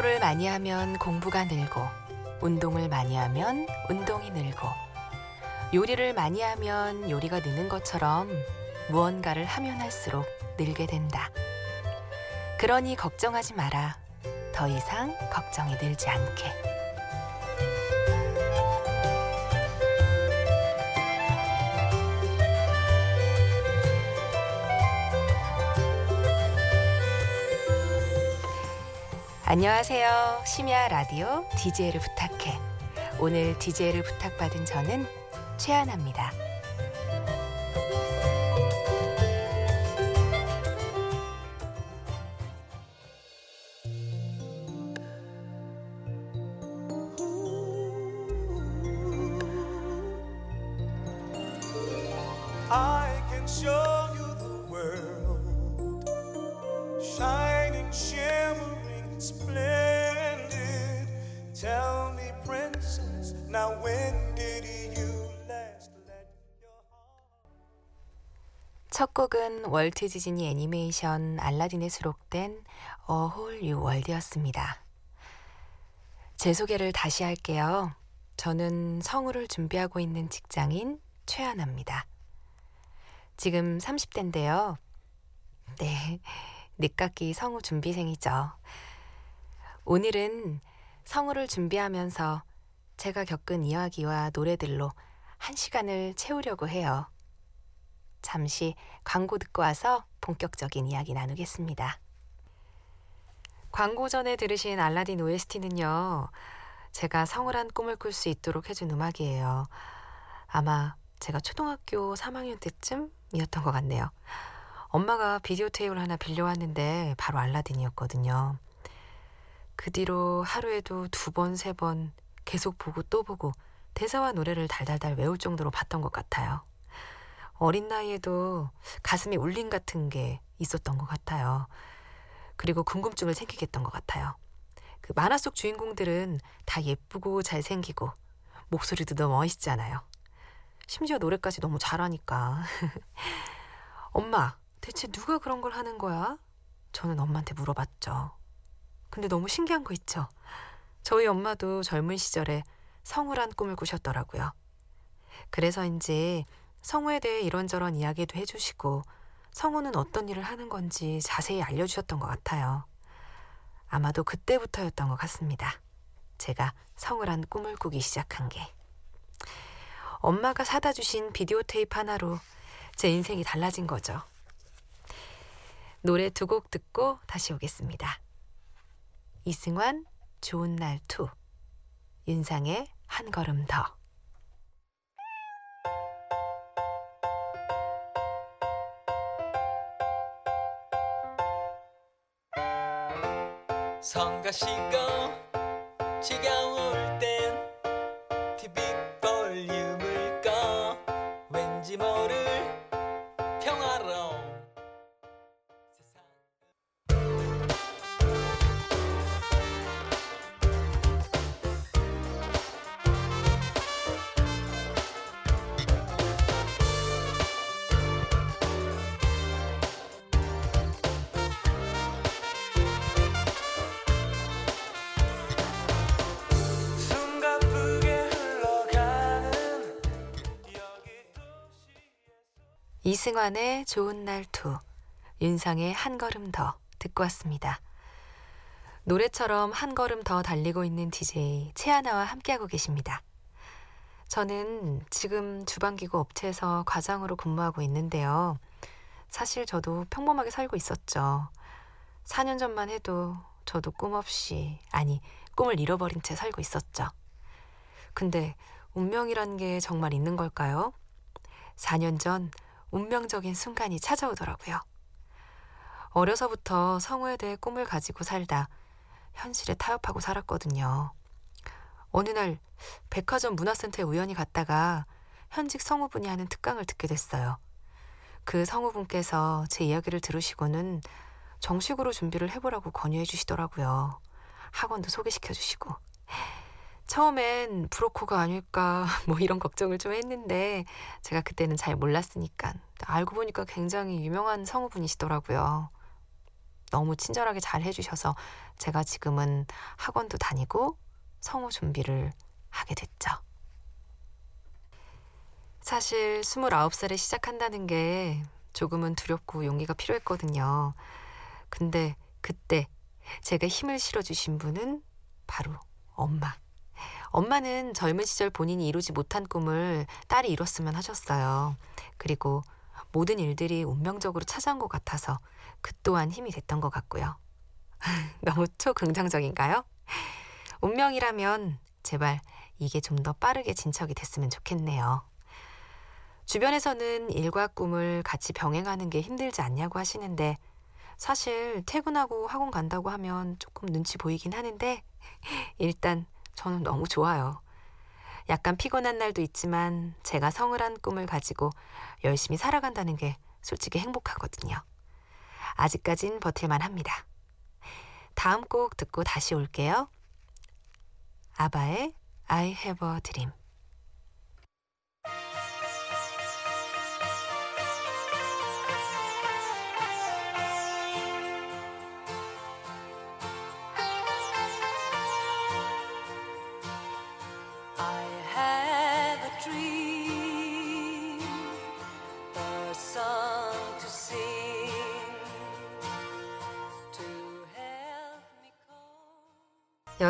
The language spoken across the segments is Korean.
공부를 많이 하면 공부가 늘고, 운동을 많이 하면 운동이 늘고, 요리를 많이 하면 요리가 느는 것처럼 무언가를 하면 할수록 늘게 된다. 그러니 걱정하지 마라. 더 이상 걱정이 늘지 않게. 안녕하세요. 심야 라디오 DJ를 부탁해. 오늘 DJ를 부탁받은 저는 최하나입니다. 첫 곡은 월트 디즈니 애니메이션 알라딘에 수록된 A Whole New World이었습니다. 제 소개를 다시 할게요. 저는 성우를 준비하고 있는 직장인 최하나입니다. 지금 30대인데요. 네, 늦깎이 성우 준비생이죠. 오늘은 성우를 준비하면서 제가 겪은 이야기와 노래들로 한 시간을 채우려고 해요. 잠시 광고 듣고 와서 본격적인 이야기 나누겠습니다. 광고 전에 들으신 알라딘 OST는요, 제가 성울한 꿈을 꿀 수 있도록 해준 음악이에요. 아마 제가 초등학교 3학년 때쯤이었던 것 같네요. 엄마가 비디오 테이프를 하나 빌려왔는데 바로 알라딘이었거든요. 그 뒤로 하루에도 두 번, 세 번 계속 보고 또 보고 대사와 노래를 달달달 외울 정도로 봤던 것 같아요. 어린 나이에도 가슴에 울림 같은 게 있었던 것 같아요. 그리고 궁금증을 생기게 했던 것 같아요. 그 만화 속 주인공들은 다 예쁘고 잘생기고 목소리도 너무 멋있잖아요. 심지어 노래까지 너무 잘하니까. 엄마, 대체 누가 그런 걸 하는 거야? 저는 엄마한테 물어봤죠. 근데 너무 신기한 거 있죠? 저희 엄마도 젊은 시절에 성우란 꿈을 꾸셨더라고요. 그래서인지 성우에 대해 이런저런 이야기도 해주시고 성우는 어떤 일을 하는 건지 자세히 알려주셨던 것 같아요. 아마도 그때부터였던 것 같습니다. 제가 성우란 꿈을 꾸기 시작한 게. 엄마가 사다 주신 비디오 테이프 하나로 제 인생이 달라진 거죠. 노래 두 곡 듣고 다시 오겠습니다. 이승환 좋은 날 투, 윤상의 한 걸음 더. 성가시고 지겨울 이승환의 좋은 날 two, 윤상의 한 걸음 더 듣고 왔습니다. 노래처럼 한 걸음 더 달리고 있는 DJ 최하나와 함께하고 계십니다. 저는 지금 주방기구 업체에서 과장으로 근무하고 있는데요. 사실 저도 평범하게 살고 있었죠. 4년 전만 해도 저도 꿈 없이, 아니, 꿈을 잃어버린 채 살고 있었죠. 근데 운명이란 게 정말 있는 걸까요? 4년 전 운명적인 순간이 찾아오더라고요. 어려서부터 성우에 대해 꿈을 가지고 살다 현실에 타협하고 살았거든요. 어느 날 백화점 문화센터에 우연히 갔다가 현직 성우분이 하는 특강을 듣게 됐어요. 그 성우분께서 제 이야기를 들으시고는 정식으로 준비를 해보라고 권유해 주시더라고요. 학원도 소개시켜 주시고. 처음엔 브로커가 아닐까 뭐 이런 걱정을 좀 했는데 제가 그때는 잘 몰랐으니까 알고 보니까 굉장히 유명한 성우분이시더라고요. 너무 친절하게 잘 해주셔서 제가 지금은 학원도 다니고 성우 준비를 하게 됐죠. 사실 29살에 시작한다는 게 조금은 두렵고 용기가 필요했거든요. 근데 그때 제가 힘을 실어주신 분은 바로 엄마. 엄마는 젊은 시절 본인이 이루지 못한 꿈을 딸이 이뤘으면 하셨어요. 그리고 모든 일들이 운명적으로 찾아온 것 같아서 그 또한 힘이 됐던 것 같고요. 너무 초긍정적인가요? 운명이라면 제발 이게 좀 더 빠르게 진척이 됐으면 좋겠네요. 주변에서는 일과 꿈을 같이 병행하는 게 힘들지 않냐고 하시는데 사실 퇴근하고 학원 간다고 하면 조금 눈치 보이긴 하는데 일단 저는 너무 좋아요. 약간 피곤한 날도 있지만 제가 성을 한 꿈을 가지고 열심히 살아간다는 게 솔직히 행복하거든요. 아직까진 버틸만 합니다. 다음 곡 듣고 다시 올게요. 아바의 I have a dream.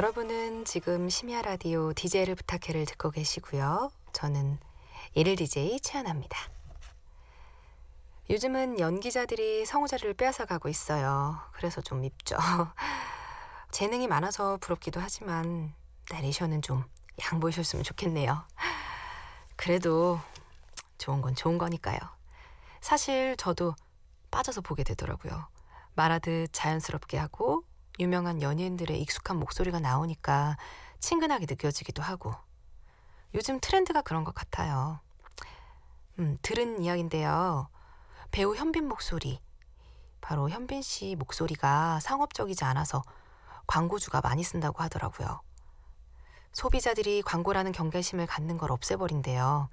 여러분은 지금 심야 라디오 DJ를 부탁해를 듣고 계시고요. 저는 일일 DJ 최연아입니다. 요즘은 연기자들이 성우자리를 빼앗아 가고 있어요. 그래서 좀 밉죠. 재능이 많아서 부럽기도 하지만 내리셔는 좀 양보하셨으면 좋겠네요. 그래도 좋은 건 좋은 거니까요. 사실 저도 빠져서 보게 되더라고요. 말하듯 자연스럽게 하고 유명한 연예인들의 익숙한 목소리가 나오니까 친근하게 느껴지기도 하고 요즘 트렌드가 그런 것 같아요. 음, 들은 이야기인데요. 배우 현빈 목소리. 바로 현빈 씨 목소리가 상업적이지 않아서 광고주가 많이 쓴다고 하더라고요. 소비자들이 광고라는 경계심을 갖는 걸 없애버린대요.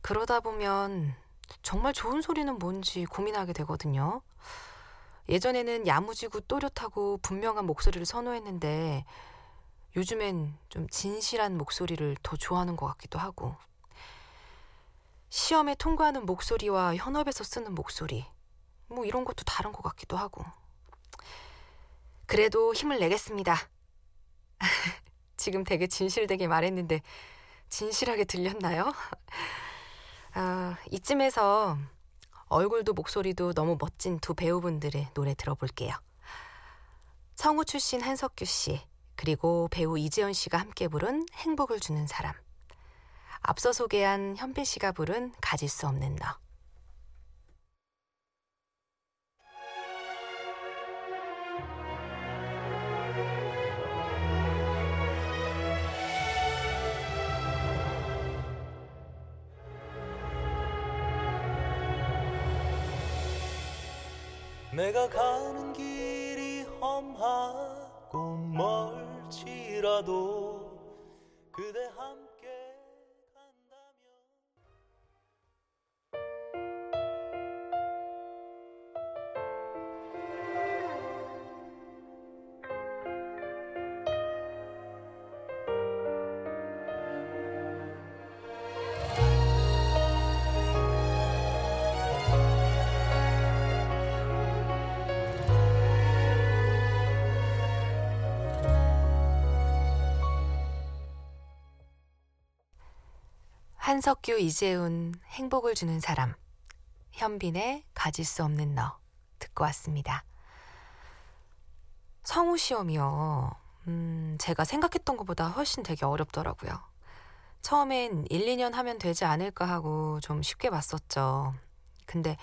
그러다 보면 정말 좋은 소리는 뭔지 고민하게 되거든요. 예전에는 야무지고 또렷하고 분명한 목소리를 선호했는데 요즘엔 좀 진실한 목소리를 더 좋아하는 것 같기도 하고 시험에 통과하는 목소리와 현업에서 쓰는 목소리 뭐 이런 것도 다른 것 같기도 하고 그래도 힘을 내겠습니다. 지금 되게 진실되게 말했는데 진실하게 들렸나요? 아, 이쯤에서 얼굴도 목소리도 너무 멋진 두 배우분들의 노래 들어볼게요. 성우 출신 한석규 씨, 그리고 배우 이재현 씨가 함께 부른 행복을 주는 사람. 앞서 소개한 현빈 씨가 부른 가질 수 없는 너. 내가 가는 길이 험하고 멀지라도 한석규, 이재훈, 행복을 주는 사람, 현빈의 가질 수 없는 너 듣고 왔습니다. 성우 시험이요. 음, 제가 생각했던 것보다 훨씬 되게 어렵더라고요. 처음엔 1, 2년 하면 되지 않을까 하고 좀 쉽게 봤었죠. 근데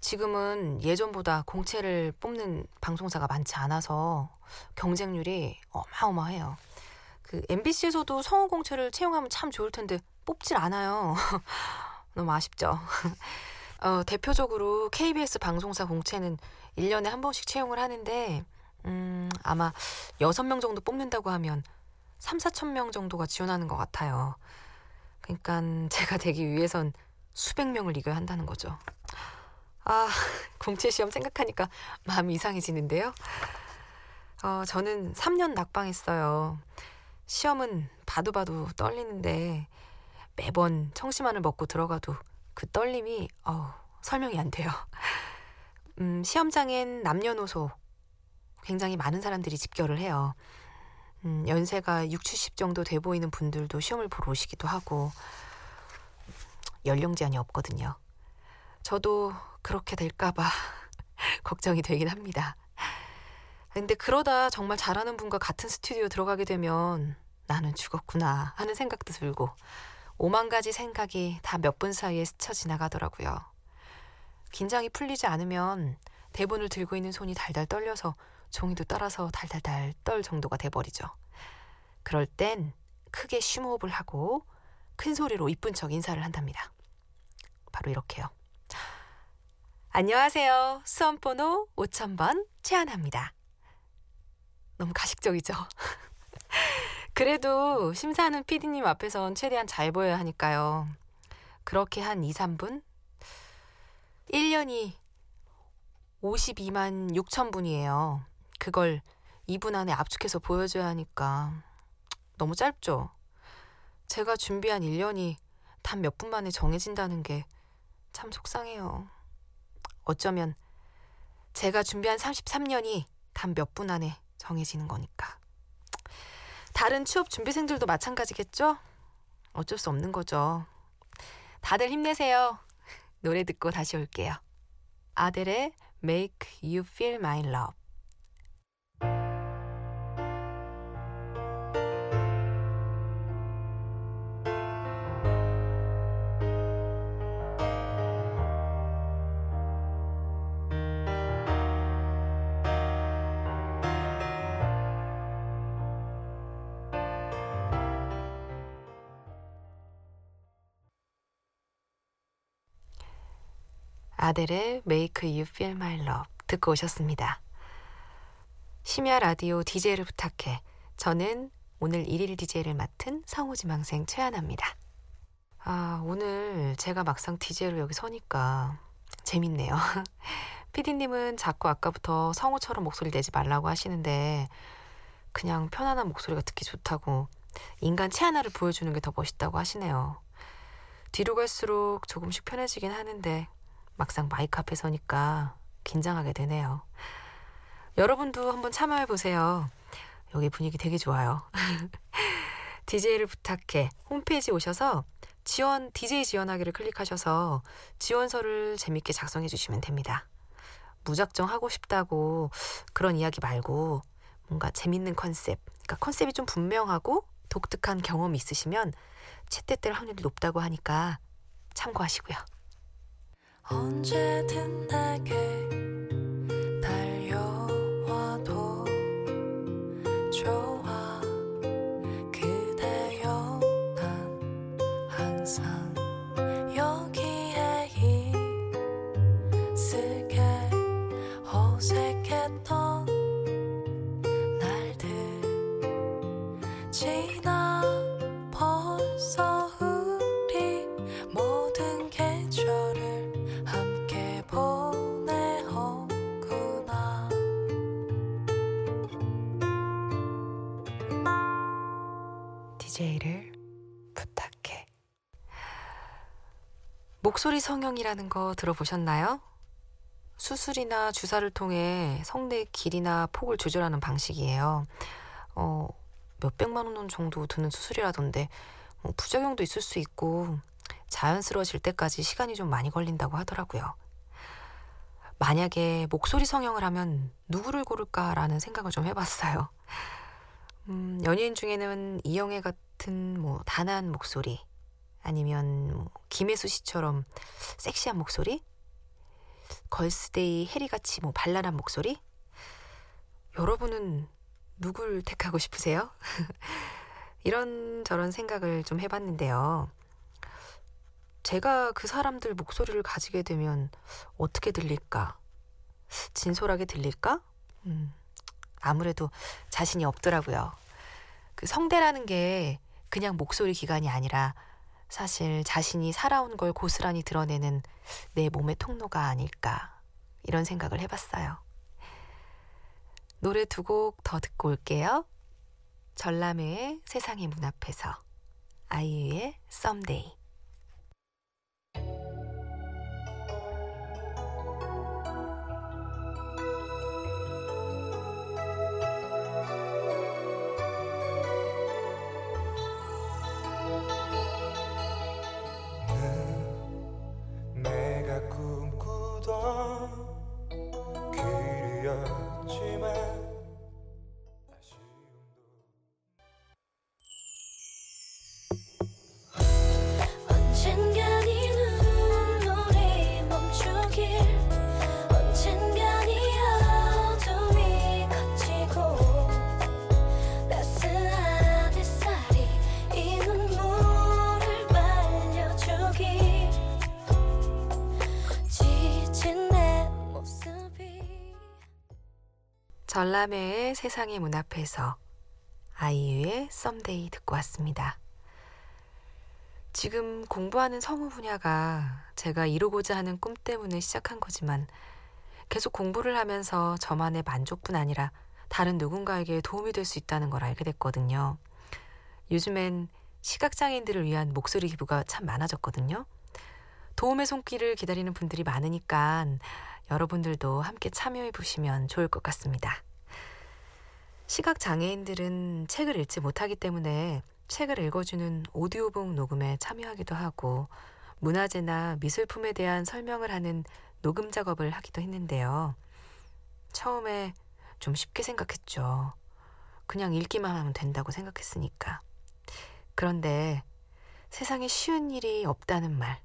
지금은 예전보다 공채를 뽑는 방송사가 많지 않아서 경쟁률이 어마어마해요. 그 MBC에서도 성우 공채를 채용하면 참 좋을 텐데 뽑질 않아요. 너무 아쉽죠. 어, 대표적으로 KBS 방송사 공채는 1년에 한 번씩 채용을 하는데 음, 아마 6명 정도 뽑는다고 하면 3, 4천 명 정도가 지원하는 것 같아요. 그러니까 제가 되기 위해선 수백 명을 이겨야 한다는 거죠. 아, 공채 시험 생각하니까 마음이 이상해지는데요. 어, 저는 3년 낙방했어요. 시험은 봐도 봐도 떨리는데 매번 청심환을 먹고 들어가도 그 떨림이 어우, 설명이 안 돼요. 음, 시험장엔 남녀노소 굉장히 많은 사람들이 집결을 해요. 음, 연세가 6, 70 정도 돼 보이는 분들도 시험을 보러 오시기도 하고 연령 제한이 없거든요. 저도 그렇게 될까봐 걱정이 되긴 합니다. 근데 그러다 정말 잘하는 분과 같은 스튜디오 들어가게 되면 나는 죽었구나 하는 생각도 들고 오만 가지 생각이 다 몇 분 사이에 스쳐 지나가더라고요. 긴장이 풀리지 않으면 대본을 들고 있는 손이 달달 떨려서 종이도 따라서 달달달 떨 정도가 돼버리죠. 그럴 땐 크게 쉬호흡을 하고 큰 소리로 이쁜 척 인사를 한답니다. 바로 이렇게요. 안녕하세요. 수험번호 5000번 최하나입니다. 너무 가식적이죠? 그래도 심사하는 PD님 앞에선 최대한 잘 보여야 하니까요. 그렇게 한 2, 3분? 1년이 52만 6천 분이에요. 그걸 2분 안에 압축해서 보여줘야 하니까 너무 짧죠? 제가 준비한 1년이 단 몇 분 만에 정해진다는 게 참 속상해요. 어쩌면 제가 준비한 33년이 단 몇 분 안에 정해지는 거니까. 다른 취업 준비생들도 마찬가지겠죠? 어쩔 수 없는 거죠. 다들 힘내세요. 노래 듣고 다시 올게요. 아델의 Make You Feel My Love. 아델의 Make You Feel My Love 듣고 오셨습니다. 심야 라디오 DJ를 부탁해. 저는 오늘 일일 DJ를 맡은 성우지망생 최하나입니다. 아, 오늘 제가 막상 DJ로 여기 서니까 재밌네요. 피디님은 자꾸 아까부터 성우처럼 목소리 내지 말라고 하시는데 그냥 편안한 목소리가 듣기 좋다고 인간 최하나를 보여주는 게 더 멋있다고 하시네요. 뒤로 갈수록 조금씩 편해지긴 하는데 막상 마이크 앞에 서니까 긴장하게 되네요. 여러분도 한번 참여해 보세요. 여기 분위기 되게 좋아요. DJ를 부탁해 홈페이지 오셔서 지원 DJ 지원하기를 클릭하셔서 지원서를 재밌게 작성해 주시면 됩니다. 무작정 하고 싶다고 그런 이야기 말고 뭔가 재밌는 컨셉, 그러니까 컨셉이 좀 분명하고 독특한 경험이 있으시면 채택될 확률이 높다고 하니까 참고하시고요. 언제든 내게 달려와도 좋아. 그대여 난 항상 목소리 성형이라는 거 들어보셨나요? 수술이나 주사를 통해 성대의 길이나 폭을 조절하는 방식이에요. 어, 몇백만 원 정도 드는 수술이라던데 뭐 부작용도 있을 수 있고 자연스러워질 때까지 시간이 좀 많이 걸린다고 하더라고요. 만약에 목소리 성형을 하면 누구를 고를까라는 생각을 좀 해봤어요. 음, 연예인 중에는 이영애 같은 뭐 단아한 목소리 아니면 뭐 김혜수 씨처럼 섹시한 목소리 걸스데이 해리 같이 뭐 발랄한 목소리 여러분은 누굴 택하고 싶으세요? 이런 저런 생각을 좀 해봤는데요. 제가 그 사람들 목소리를 가지게 되면 어떻게 들릴까? 진솔하게 들릴까? 음, 아무래도 자신이 없더라고요. 그 성대라는 게 그냥 목소리 기관이 아니라 사실 자신이 살아온 걸 고스란히 드러내는 내 몸의 통로가 아닐까 이런 생각을 해봤어요. 노래 두 곡 더 듣고 올게요. 전람회의 세상의 문 앞에서 아이유의 내가 전람회의 세상의 문 앞에서 아이유의 썸데이 듣고 왔습니다. 지금 공부하는 성우 분야가 제가 이루고자 하는 꿈 때문에 시작한 거지만 계속 공부를 하면서 저만의 만족뿐 아니라 다른 누군가에게 도움이 될 수 있다는 걸 알게 됐거든요. 요즘엔 시각장애인들을 위한 목소리 기부가 참 많아졌거든요. 도움의 손길을 기다리는 분들이 많으니까 여러분들도 함께 참여해 보시면 좋을 것 같습니다. 시각 장애인들은 책을 읽지 못하기 때문에 책을 읽어주는 오디오북 녹음에 참여하기도 하고 문화재나 미술품에 대한 설명을 하는 녹음 작업을 하기도 했는데요. 처음에 좀 쉽게 생각했죠. 그냥 읽기만 하면 된다고 생각했으니까. 그런데 세상에 쉬운 일이 없다는 말.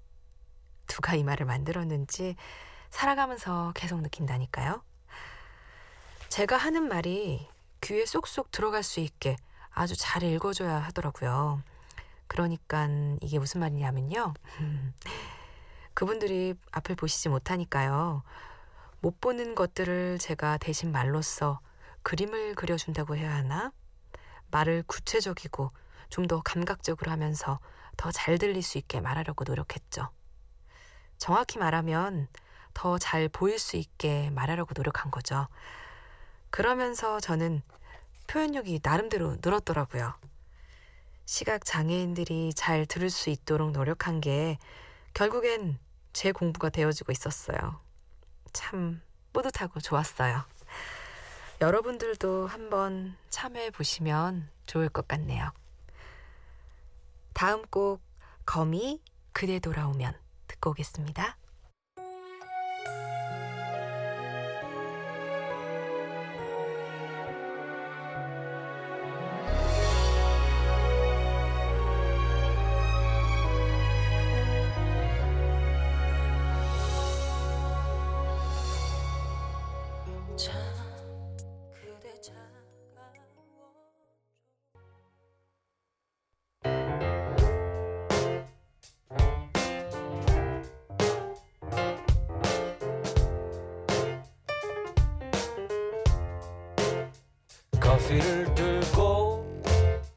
누가 이 말을 만들었는지 살아가면서 계속 느낀다니까요. 제가 하는 말이 귀에 쏙쏙 들어갈 수 있게 아주 잘 읽어줘야 하더라고요. 그러니까 이게 무슨 말이냐면요. 그분들이 앞을 보시지 못하니까요. 못 보는 것들을 제가 대신 말로써 그림을 그려준다고 해야 하나? 말을 구체적이고 좀 더 감각적으로 하면서 더 잘 들릴 수 있게 말하려고 노력했죠. 정확히 말하면 더 잘 보일 수 있게 말하려고 노력한 거죠. 그러면서 저는 표현력이 나름대로 늘었더라고요. 시각 장애인들이 잘 들을 수 있도록 노력한 게 결국엔 제 공부가 되어지고 있었어요. 참 뿌듯하고 좋았어요. 여러분들도 한번 참여해 보시면 좋을 것 같네요. 다음 곡 거미 그대 돌아오면 듣고 오겠습니다.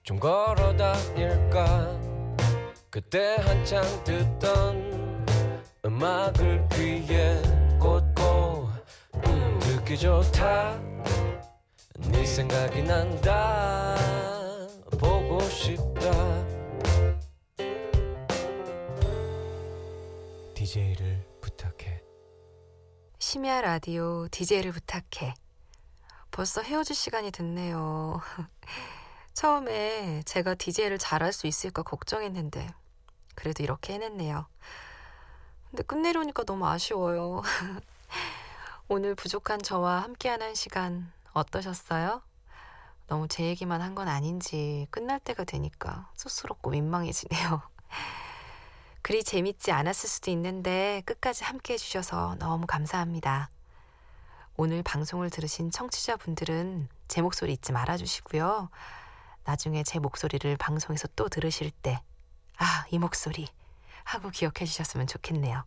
좀 걸어 다닐까? 그때 한창 듣던 음악을 귀에 꽂고 음, 듣기 좋다. 네 생각이 난다. 보고 싶다. DJ를 부탁해. 심야 라디오 DJ를 부탁해. 벌써 헤어질 시간이 됐네요. 처음에 제가 DJ를 잘할 수 있을까 걱정했는데, 그래도 이렇게 해냈네요. 근데 끝내려니까 너무 아쉬워요. 오늘 부족한 저와 함께한 한 시간 어떠셨어요? 너무 제 얘기만 한 건 아닌지 끝날 때가 되니까 쑥스럽고 민망해지네요. 그리 재밌지 않았을 수도 있는데 끝까지 함께 해주셔서 너무 감사합니다. 오늘 방송을 들으신 청취자분들은 제 목소리 잊지 말아주시고요. 나중에 제 목소리를 방송에서 또 들으실 때, 아, 이 목소리 하고 기억해 주셨으면 좋겠네요.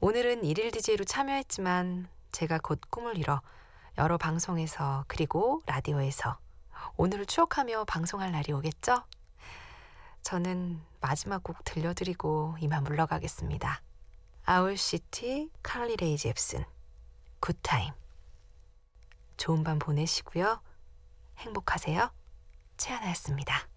오늘은 일일 DJ로 참여했지만 제가 곧 꿈을 이뤄 여러 방송에서 그리고 라디오에서 오늘을 추억하며 방송할 날이 오겠죠? 저는 마지막 곡 들려드리고 이만 물러가겠습니다. 아울시티 칼리 레이 잽슨 굿타임 좋은 밤 보내시고요. 행복하세요. 채하나였습니다.